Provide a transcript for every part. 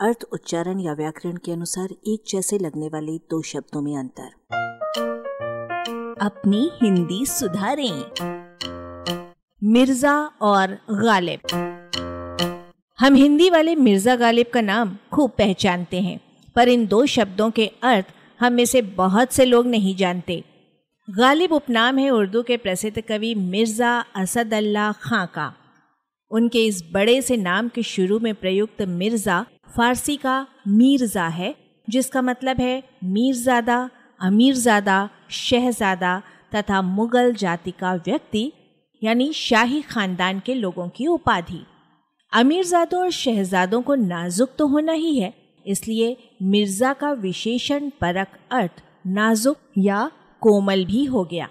अर्थ, उच्चारण या व्याकरण के अनुसार एक जैसे लगने वाले दो शब्दों में अंतर। अपनी हिंदी सुधारें। मिर्ज़ा और गालिब। हम हिंदी वाले मिर्ज़ा गालिब का नाम खूब पहचानते हैं, पर इन दो शब्दों के अर्थ हम में से बहुत से लोग नहीं जानते। गालिब उपनाम है उर्दू के प्रसिद्ध कवि मिर्ज़ा असद अल्लाह खां का। उनके इस बड़े से नाम के शुरू में प्रयुक्त मिर्ज़ा फारसी का मीरज़ा है, जिसका मतलब है मीरज़ादा, अमीरज़ादा, शहज़ादा तथा मुगल जाति का व्यक्ति, यानी शाही खानदान के लोगों की उपाधि। अमीरजादों और शहजादों को नाजुक तो होना ही है, इसलिए मिर्ज़ा का विशेषण परक अर्थ नाजुक या कोमल भी हो गया।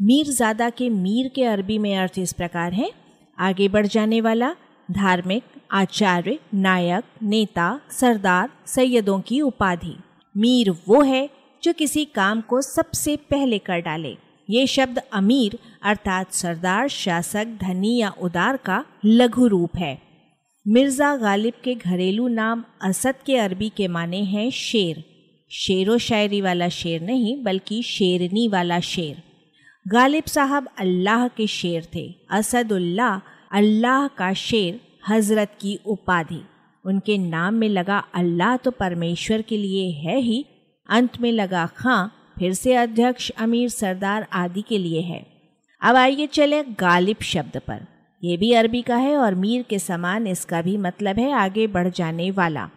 मीरजादा के मीर के अरबी में अर्थ इस प्रकार है, आगे बढ़ जाने वाला धार्मिक, आचार्य, नायक, नेता, सरदार, सैयदों की उपाधि। मीर वो है जो किसी काम को सबसे पहले कर डाले। ये शब्द अमीर अर्थात सरदार, शासक, धनी या उदार का लघु रूप है। मिर्ज़ा गालिब के घरेलू नाम असद के अरबी के माने हैं शेर। शेरो शायरी वाला शेर नहीं, बल्कि शेरनी वाला शेर। गालिब साहब अल्लाह के शेर थे। असदुल्लाह अल्लाह का शेर हज़रत की उपाधि। उनके नाम में लगा अल्लाह तो परमेश्वर के लिए है ही, अंत में लगा खां, फिर से अध्यक्ष, अमीर, सरदार आदि के लिए है। अब आइए चले गालिब शब्द पर। यह भी अरबी का है और मीर के समान इसका भी मतलब है आगे बढ़ जाने वाला।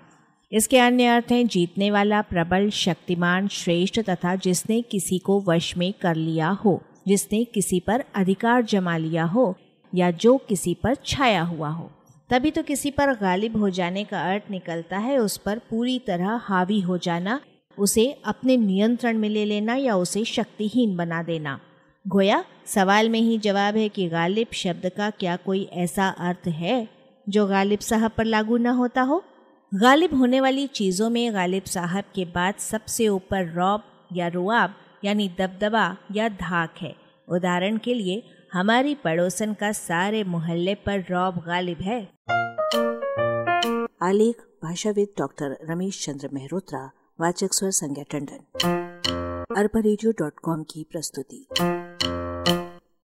इसके अन्य अर्थ हैं, जीतने वाला, प्रबल, शक्तिमान, श्रेष्ठ तथा जिसने किसी को वश में कर लिया हो, जिसने किसी पर अधिकार जमा लिया हो या जो किसी पर छाया हुआ हो। तभी तो किसी पर गालिब हो जाने का अर्थ निकलता है, उस पर पूरी तरह हावी हो जाना, उसे अपने नियंत्रण में ले लेना या उसे शक्तिहीन बना देना। गोया, सवाल में ही जवाब है कि गालिब शब्द का क्या कोई ऐसा अर्थ है जो गालिब साहब पर लागू ना होता हो? गालिब होने वाली चीज़ों में गालिब साहब के बाद सबसे ऊपर रौब या रुआब, यानी दबदबा या धाक है। उदाहरण के लिए हमारी पड़ोसन का सारे मोहल्ले पर रौब गालिब है। आलेख, भाषाविद डॉक्टर रमेश चंद्र मेहरोत्रा, वाचक स्वर संज्ञा टंडन। अरबा की प्रस्तुति।